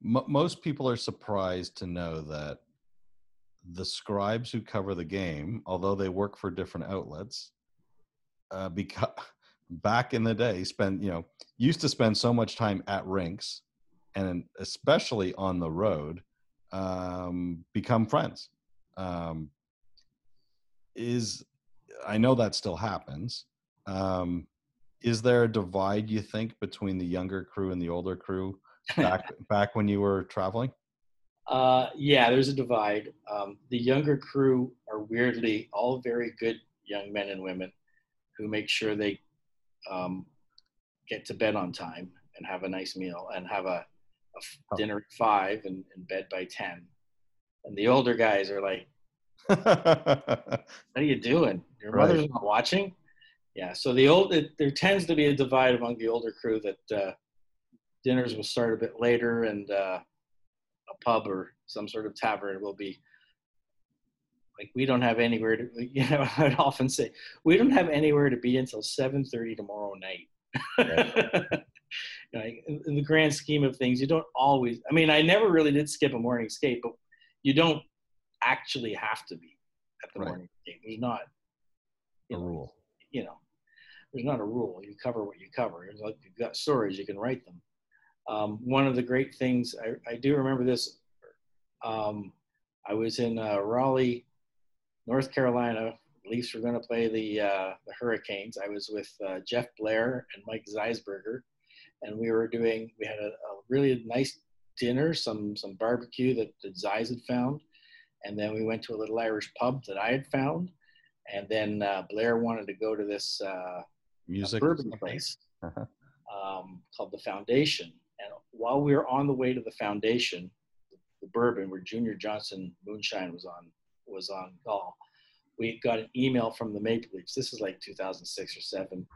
most people are surprised to know that the scribes who cover the game, although they work for different outlets, uh, because back in the day, spend you know used to spend so much time at rinks, and especially on the road, um, become friends um, is I know that still happens. Um, is there a divide you think between the younger crew and the older crew back back when you were traveling? Uh, yeah, there's a divide. Um, the younger crew are weirdly all very good young men and women who make sure they um, get to bed on time and have a nice meal and have a, a oh. dinner at five and, and bed by ten and the older guys are like, "What are you doing? Your right. mother's not watching." Yeah, so the old it, there tends to be a divide among the older crew that uh, dinners will start a bit later, and uh, a pub or some sort of tavern will be like we don't have anywhere to. You know, I'd often say we don't have anywhere to be until seven thirty tomorrow night. Right. in, in the grand scheme of things, you don't always. I mean, I never really did skip a morning skate, but you don't actually have to be at the right. morning skate There's not a know, rule. You know, there's not a rule. You cover what you cover. It's like you've got stories, you can write them. Um, one of the great things I, I do remember this. Um, I was in uh, Raleigh, North Carolina, Leafs were going to play the uh, the Hurricanes. I was with uh, Jeff Blair and Mike Zeisberger, and we were doing. We had a, a really nice dinner, some some barbecue that, that Zeiss had found, and then we went to a little Irish pub that I had found, and then uh, Blair wanted to go to this uh, Music. bourbon place Uh-huh. um, called the Foundation. While we were on the way to the Foundation, the bourbon where Junior Johnson Moonshine was on was on call, we got an email from the Maple Leafs. This is like 2006 or seven,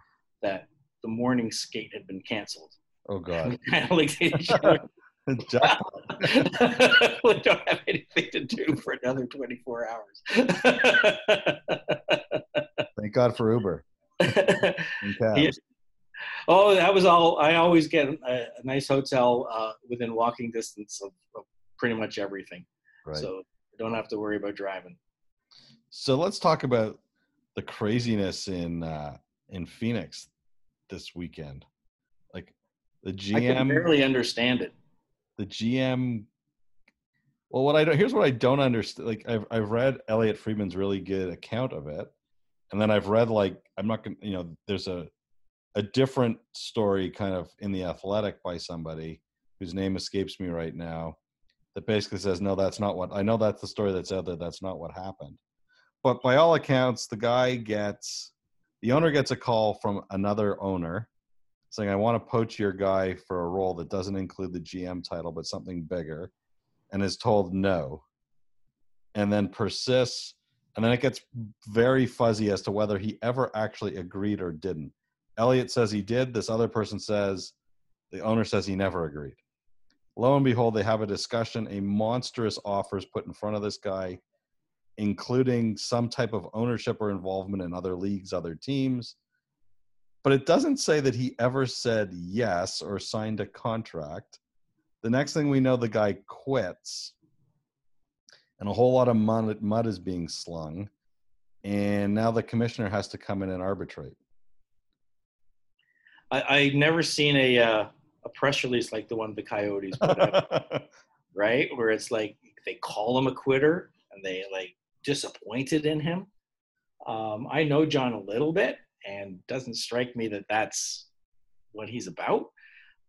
that the morning skate had been canceled. Oh God. kind of looked at each other. Jack- we don't have anything to do for another 24 hours. Thank God for Uber. Yeah. Oh, that was all. I always get a, a nice hotel uh, within walking distance of, of pretty much everything, Right. so I don't have to worry about driving. So let's talk about the craziness in uh, in Phoenix this weekend. Like the GM I can barely understand it. the GM. Well, what I don't here's what I don't understand. Like I've I've read Elliotte Friedman's really good account of it, and then I've read like I'm not gonna you know there's a a different story kind of in the Athletic by somebody whose name escapes me right now that basically says no that's not what I know that's the story that's out there that's not what happened. But by all accounts, the guy gets the owner gets a call from another owner saying, I want to poach your guy for a role that doesn't include the GM title, but something bigger, and is told no. And then persists, and then it gets very fuzzy as to whether he ever actually agreed or didn't. Elliotte says he did. This other person says the owner says he never agreed. Lo and behold, they have a discussion. A monstrous offer is put in front of this guy including some type of ownership or involvement in other leagues, other teams. But it doesn't say that he ever said yes or signed a contract. The next thing we know, the guy quits, and a whole lot of mud, mud is being slung. And now the commissioner has to come in and arbitrate. I, I never seen a uh, a press release like the one the Coyotes put out, right? Where it's like they call him a quitter and they like disappointed in him. Um, I know John a little bit, and doesn't strike me that that's what he's about.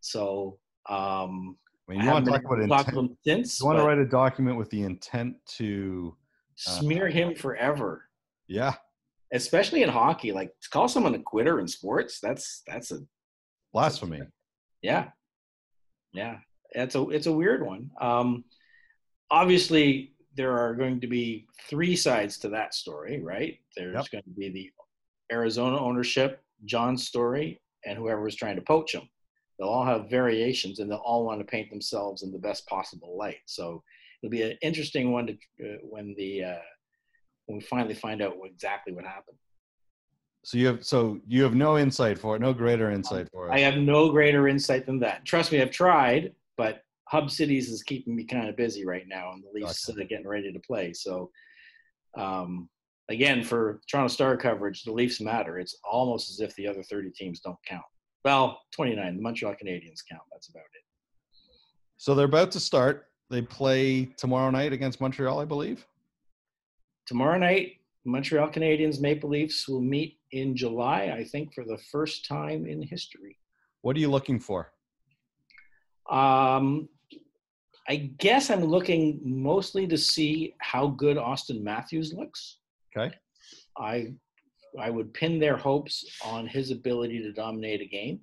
So um, I mean, I you want to talk about able to talk to intent? since. You want to write a document with the intent to, smear him forever, yeah, especially in hockey. Like to call someone a quitter in sports, that's that's a blasphemy. Yeah, yeah, it's a it's a weird one. Um, obviously, there are going to be three sides to that story, right? There's Yep. going to be the Arizona ownership, John's story, and whoever was trying to poach him. They'll all have variations, and they'll all want to paint themselves in the best possible light. So it'll be an interesting one to uh, when the uh, when we finally find out what, exactly what happened. So you have so you have no insight for it, no greater insight for it. I have no greater insight than that. Trust me, I've tried, but Hub Cities is keeping me kind of busy right now, and the Leafs Gotcha. are getting ready to play. So, um, again, for Toronto Star coverage, the Leafs matter. It's almost as if the other 30 teams don't count. Well, 29, the Montreal Canadiens count. That's about it. So they're about to start. They play tomorrow night against Montreal, I believe. Tomorrow night, Montreal Canadiens Maple Leafs will meet in July, I think, for the first time in history. What are you looking for? Um, I guess I'm looking mostly to see how good Auston Matthews looks. Okay. I I would pin their hopes on his ability to dominate a game.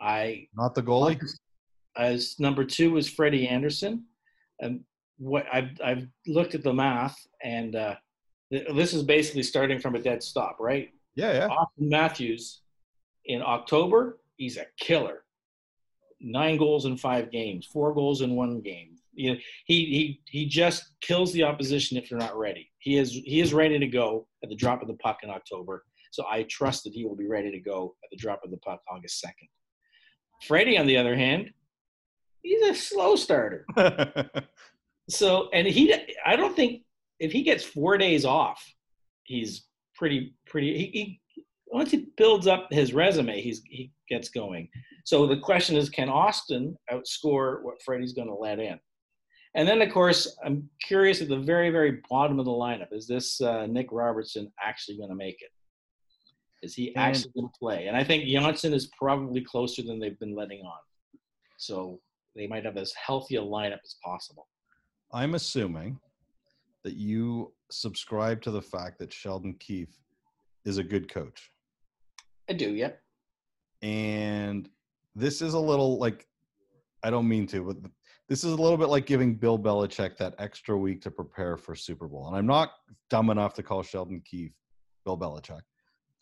I Not the goalie. as number two is Freddie Andersen, and what I've I've looked at the math, and uh, th- this is basically starting from a dead stop, right? Yeah, yeah. Auston Matthews in October, he's a killer. Nine goals in five games, four goals in one game. You know, he he he just kills the opposition if they're not ready. He is he is ready to go at the drop of the puck in October. So I trust that he will be ready to go at the drop of the puck August second. Freddie, on the other hand, he's a slow starter. So and he I don't think if he gets four days off, he's pretty pretty. He, he once he builds up his resume, he's he gets going. So the question is, can Auston outscore what Freddie's going to let in? And then, of course, I'm curious at the very, very bottom of the lineup is this uh, Nick Robertson actually going to make it? Is he actually going to play? And I think Johnsson is probably closer than they've been letting on. So they might have as healthy a lineup as possible. I'm assuming that you subscribe to the fact that Sheldon Keefe is a good coach. I do, yeah. And this is a little like I don't mean to, but this is a little bit like giving Bill Belichick that extra week to prepare for Super Bowl. And I'm not dumb enough to call Sheldon Keefe Bill Belichick.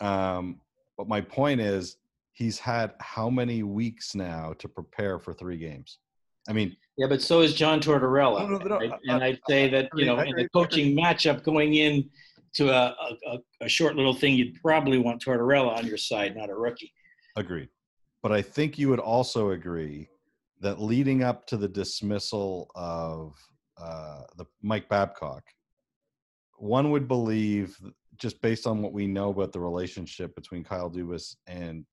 Um, but my point is, he's had how many weeks now to prepare for three games? I mean, yeah, but so is John Tortorella. No, no, no, and I'd say that you know, in the coaching matchup going in to a, a, a short little thing, you'd probably want Tortorella on your side, not a rookie. Agreed. But I think you would also agree that leading up to the dismissal of uh, the Mike Babcock, one would believe, just based on what we know about the relationship between Kyle Dubas and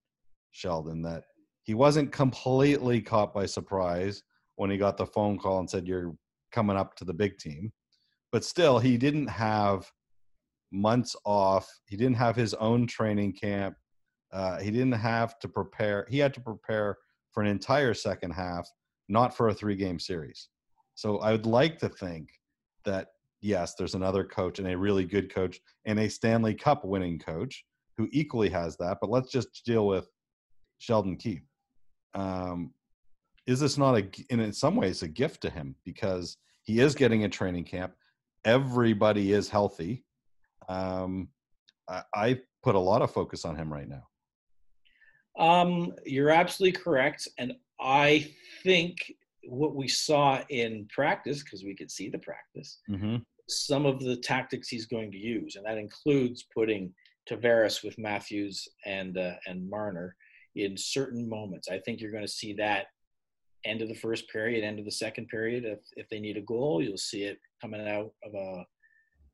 Sheldon, that he wasn't completely caught by surprise when he got the phone call and said, You're coming up to the big team. But still, he didn't have months off. He didn't have his own training camp. Uh, he didn't have to prepare. He had to prepare for an entire second half, not for a three game series. So I would like to think that, yes, there's another coach and a really good coach and a Stanley Cup winning coach who equally has that. But let's just deal with Sheldon Keefe. Um, is this not a, in some ways, a gift to him because he is getting a training camp? Everybody is healthy. Um, I, I put a lot of focus on him right now. Um, you're absolutely correct. And I think what we saw in practice, because we could see the practice, mm-hmm. some of the tactics he's going to use, and that includes putting Tavares with Matthews and uh, and Marner in certain moments. I think you're going to see that end of the first period, end of the second period. If if they need a goal, you'll see it coming out of a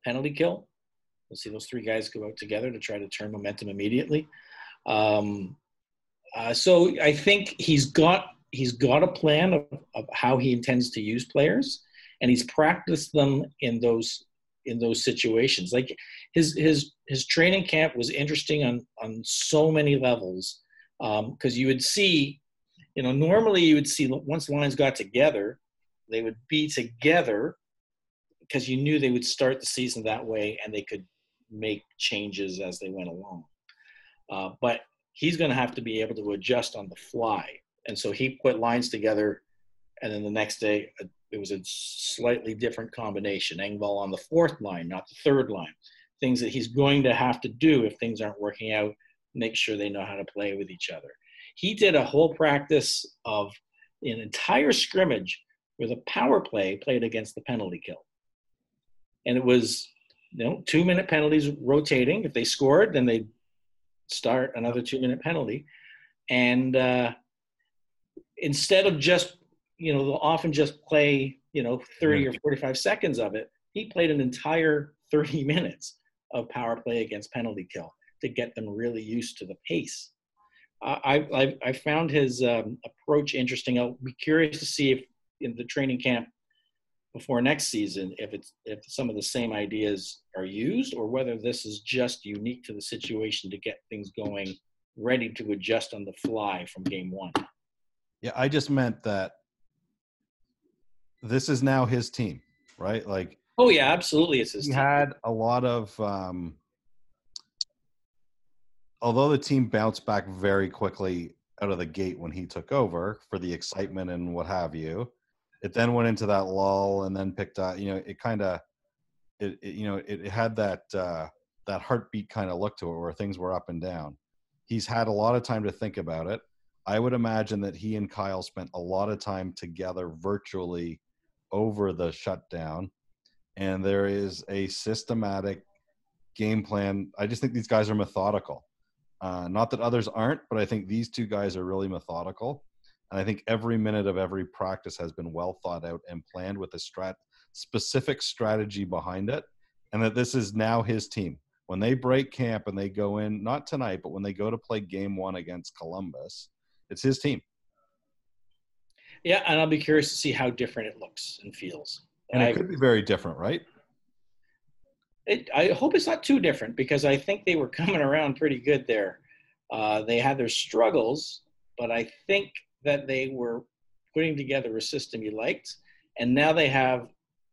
penalty kill. You'll see those three guys go out together to try to turn momentum immediately. Um, uh, so I think he's got he's got a plan of, of how he intends to use players, and he's practiced them in those in those situations. Like his his his training camp was interesting on on so many levels because um, you would see, you know, normally you would see once lines got together, they would be together because you knew they would start the season that way and they could make changes as they went along. Uh, but he's going to have to be able to adjust on the fly. And so he put lines together, and then the next day uh, it was a slightly different combination. Engvall on the fourth line, not the third line. Things that he's going to have to do if things aren't working out, make sure they know how to play with each other. He did a whole practice of an entire scrimmage with a power play played against the penalty kill. And it was you know, two minute penalties rotating. If they scored, then they start another two minute penalty. And uh, instead of just, you know, they'll often just play, you know, 30 or 45 seconds of it, he played an entire 30 minutes of power play against penalty kill to get them really used to the pace. I, I, I found his um, approach interesting. I'll be curious to see if in the training camp before next season if it's if some of the same ideas are used or whether this is just unique to the situation to get things going ready to adjust on the fly from game one yeah i just meant that this is now his team right like oh yeah absolutely it's his he team. had a lot of um although the team bounced back very quickly out of the gate when he took over for the excitement and what have you it then went into that lull and then picked up. You know, it kind of, it, it, you know, it, it had that uh, that heartbeat kind of look to it where things were up and down. He's had a lot of time to think about it. I would imagine that he and Kyle spent a lot of time together virtually over the shutdown, and there is a systematic game plan. I just think these guys are methodical. Uh, not that others aren't, but I think these two guys are really methodical and I think every minute of every practice has been well thought out and planned with a strat specific strategy behind it. And that this is now his team. When they break camp and they go in, not tonight, but when they go to play game one against Columbus, it's his team. Yeah, and I'll be curious to see how different it looks and feels. And I, it could be very different, right? It, I hope it's not too different because I think they were coming around pretty good there. Uh, they had their struggles, but I think that they were putting together a system you liked, and now they have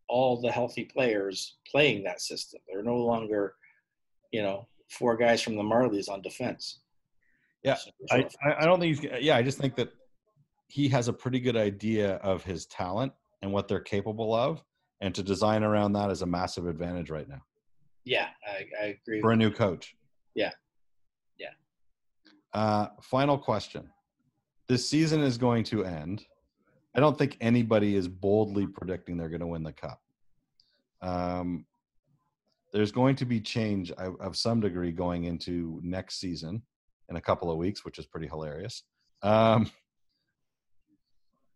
all the healthy players playing that system. They're no longer, you know, four guys from the Marlies on defense. Yeah, So- I, I don't think he's. Yeah, I just think that he has a pretty good idea of his talent and what they're capable of, and to design around that is a massive advantage right now yeah, I, I agree. for a new coach. Yeah. Yeah. Uh, final question: This season is going to end. I don't think anybody is boldly predicting they're going to win the cup. Um, there's going to be change of, of some degree going into next season in a couple of weeks, which is pretty hilarious. Um,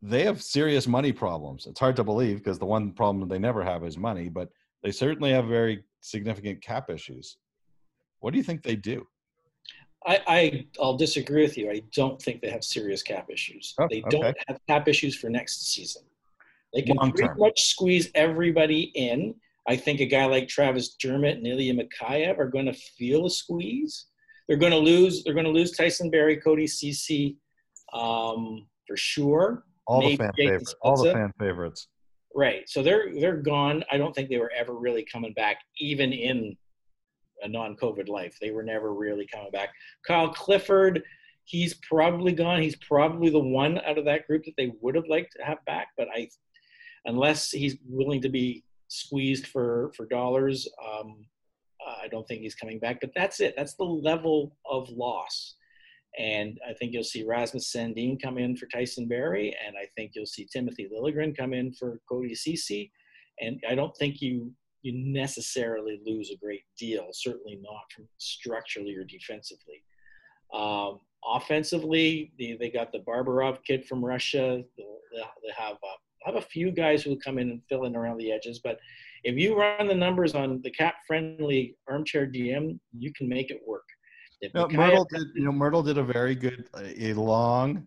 they have serious money problems. It's hard to believe because the one problem they never have is money, but they certainly have very significant cap issues. What do you think they do? I, I I'll disagree with you. I don't think they have serious cap issues. Oh, they don't okay. have cap issues for next season. They can Long pretty term. much squeeze everybody in. I think a guy like Travis Dermott and Ilya Mikheyev are going to feel a squeeze. They're going to lose. They're going to lose Tyson Barrie, Cody Cece, um, for sure. All Maybe the fan favorites. All the fan favorites. Right. So they're they're gone. I don't think they were ever really coming back, even in a non-COVID life. They were never really coming back. Kyle Clifford, he's probably gone. He's probably the one out of that group that they would have liked to have back, but I, unless he's willing to be squeezed for for dollars, um, I don't think he's coming back. But that's it. That's the level of loss. And I think you'll see Rasmus Sandin come in for Tyson Barrie, and I think you'll see Timothy Liljegren come in for Cody Cece. And I don't think you you necessarily lose a great deal. Certainly not from structurally or defensively. Um, offensively, they, they got the Barabanov kid from Russia. They have uh, have a few guys who come in and fill in around the edges. But if you run the numbers on the cap-friendly armchair DM, you can make it work. No, Mirtle did. You know, Mirtle did a very good, a long,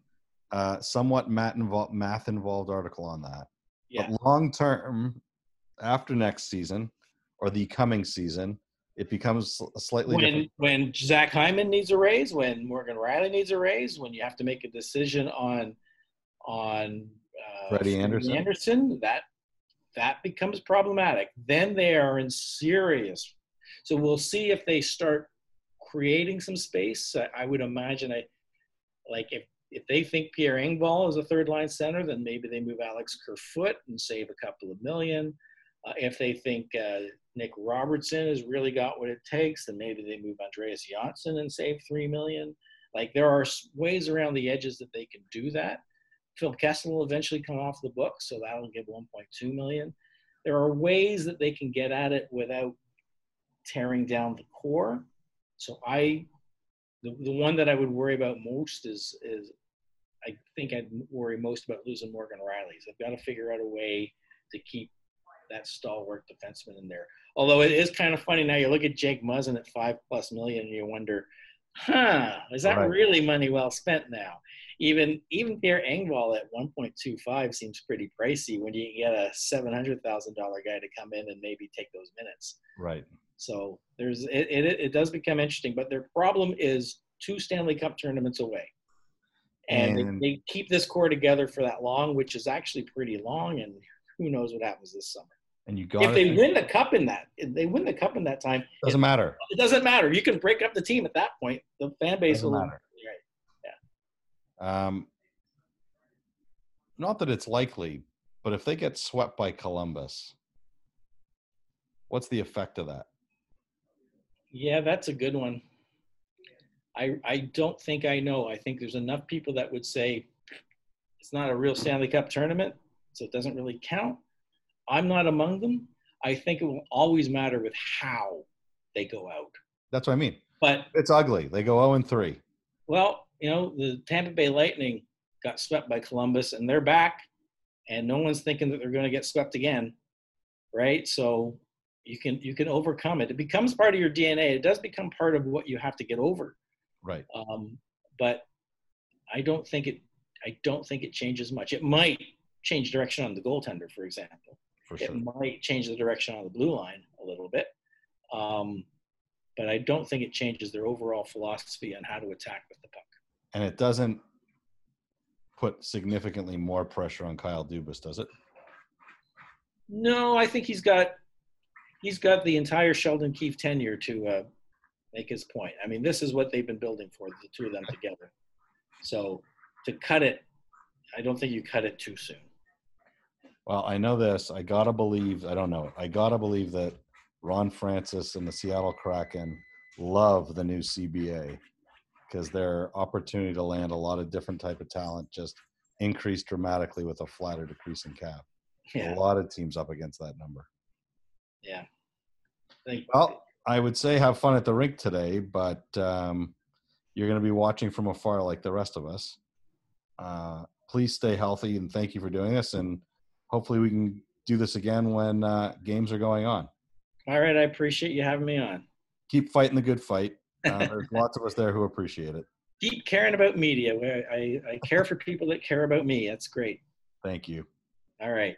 uh, somewhat math involved, math involved article on that. yeah, But long term, after next season or the coming season, it becomes a slightly when different. when Zach Hyman needs a raise, when Morgan Rielly needs a raise, when you have to make a decision on on uh, Freddie Andersen. Andersen, that that becomes problematic. Then they are in serious. So we'll see if they start creating some space. I, I would imagine, I like if if they think Pierre Engvall is a third line center, then maybe they move Alex Kerfoot and save a couple of million. Uh, if they think uh, Nick Robertson has really got what it takes, then maybe they move Andreas Johnsson and save three million. Like there are ways around the edges that they can do that. Phil Kessel will eventually come off the book, so that'll give 1.2 million. There are ways that they can get at it without tearing down the core. So I, the, the one that I would worry about most is is I think I'd worry most about losing Morgan Rielly. So They've got to figure out a way to keep that stalwart defenseman in there. Although it is kind of funny now, you look at Jake Muzzin at five plus million, and you wonder, huh, is that Right. really money well spent now? Even even Pierre Engvall at 1.25 seems pretty pricey when you get a seven hundred thousand dollar guy to come in and maybe take those minutes. Right. So there's it, it it does become interesting, but their problem is two Stanley Cup tournaments away, and, And- they, they keep this core together for that long, which is actually pretty long, and who knows what happens this summer. And you got If they it. win the cup in that, they win the cup in that time, Doesn't matter. it doesn't matter. You can break up the team at that point. The fan base Doesn't will. matter. Right. Um, not that it's likely, but if they get swept by Columbus, what's the effect of that? Yeah, that's a good one. I I don't think I know. I think there's enough people that would say it's not a real Stanley Cup tournament, so it doesn't really count. I'm not among them. I think it will always matter with how they go out. That's what I mean. But It's ugly. They go 0 and 3. well, you know, the Tampa Bay Lightning got swept by Columbus and they're back and no one's thinking that they're going to get swept again. Right? So you can you can overcome it. It becomes part of your DNA. It does become part of what you have to get over. Right. Um, but I don't think it. I don't think it changes much. It might change direction on the goaltender, for example. For sure. It might change the direction on the blue line a little bit. Um, but I don't think it changes their overall philosophy on how to attack with the puck. And it doesn't put significantly more pressure on Kyle Dubas, does it? No, I think he's got he's got the entire Sheldon Keefe tenure to uh, make his point. I mean, this is what they've been building for the two of them together. So to cut it, I don't think you cut it too soon. Well, I know this. I gotta believe. I don't know. I gotta believe that Ron Francis and the Seattle Kraken love the new CBA because their opportunity to land a lot of different type of talent just increased dramatically with a flatter decrease in cap. Yeah, A lot of teams up against that number. yeah. Well, I would say have fun at the rink today, but um, you're going to be watching from afar like the rest of us. Uh, please stay healthy and thank you for doing this. And hopefully we can do this again when uh, games are going on. all right. I appreciate you having me on. Keep fighting the good fight. Uh, there's lots of us there who appreciate it. Keep caring about media. I, I care for people that care about me. That's great. Thank you. All right.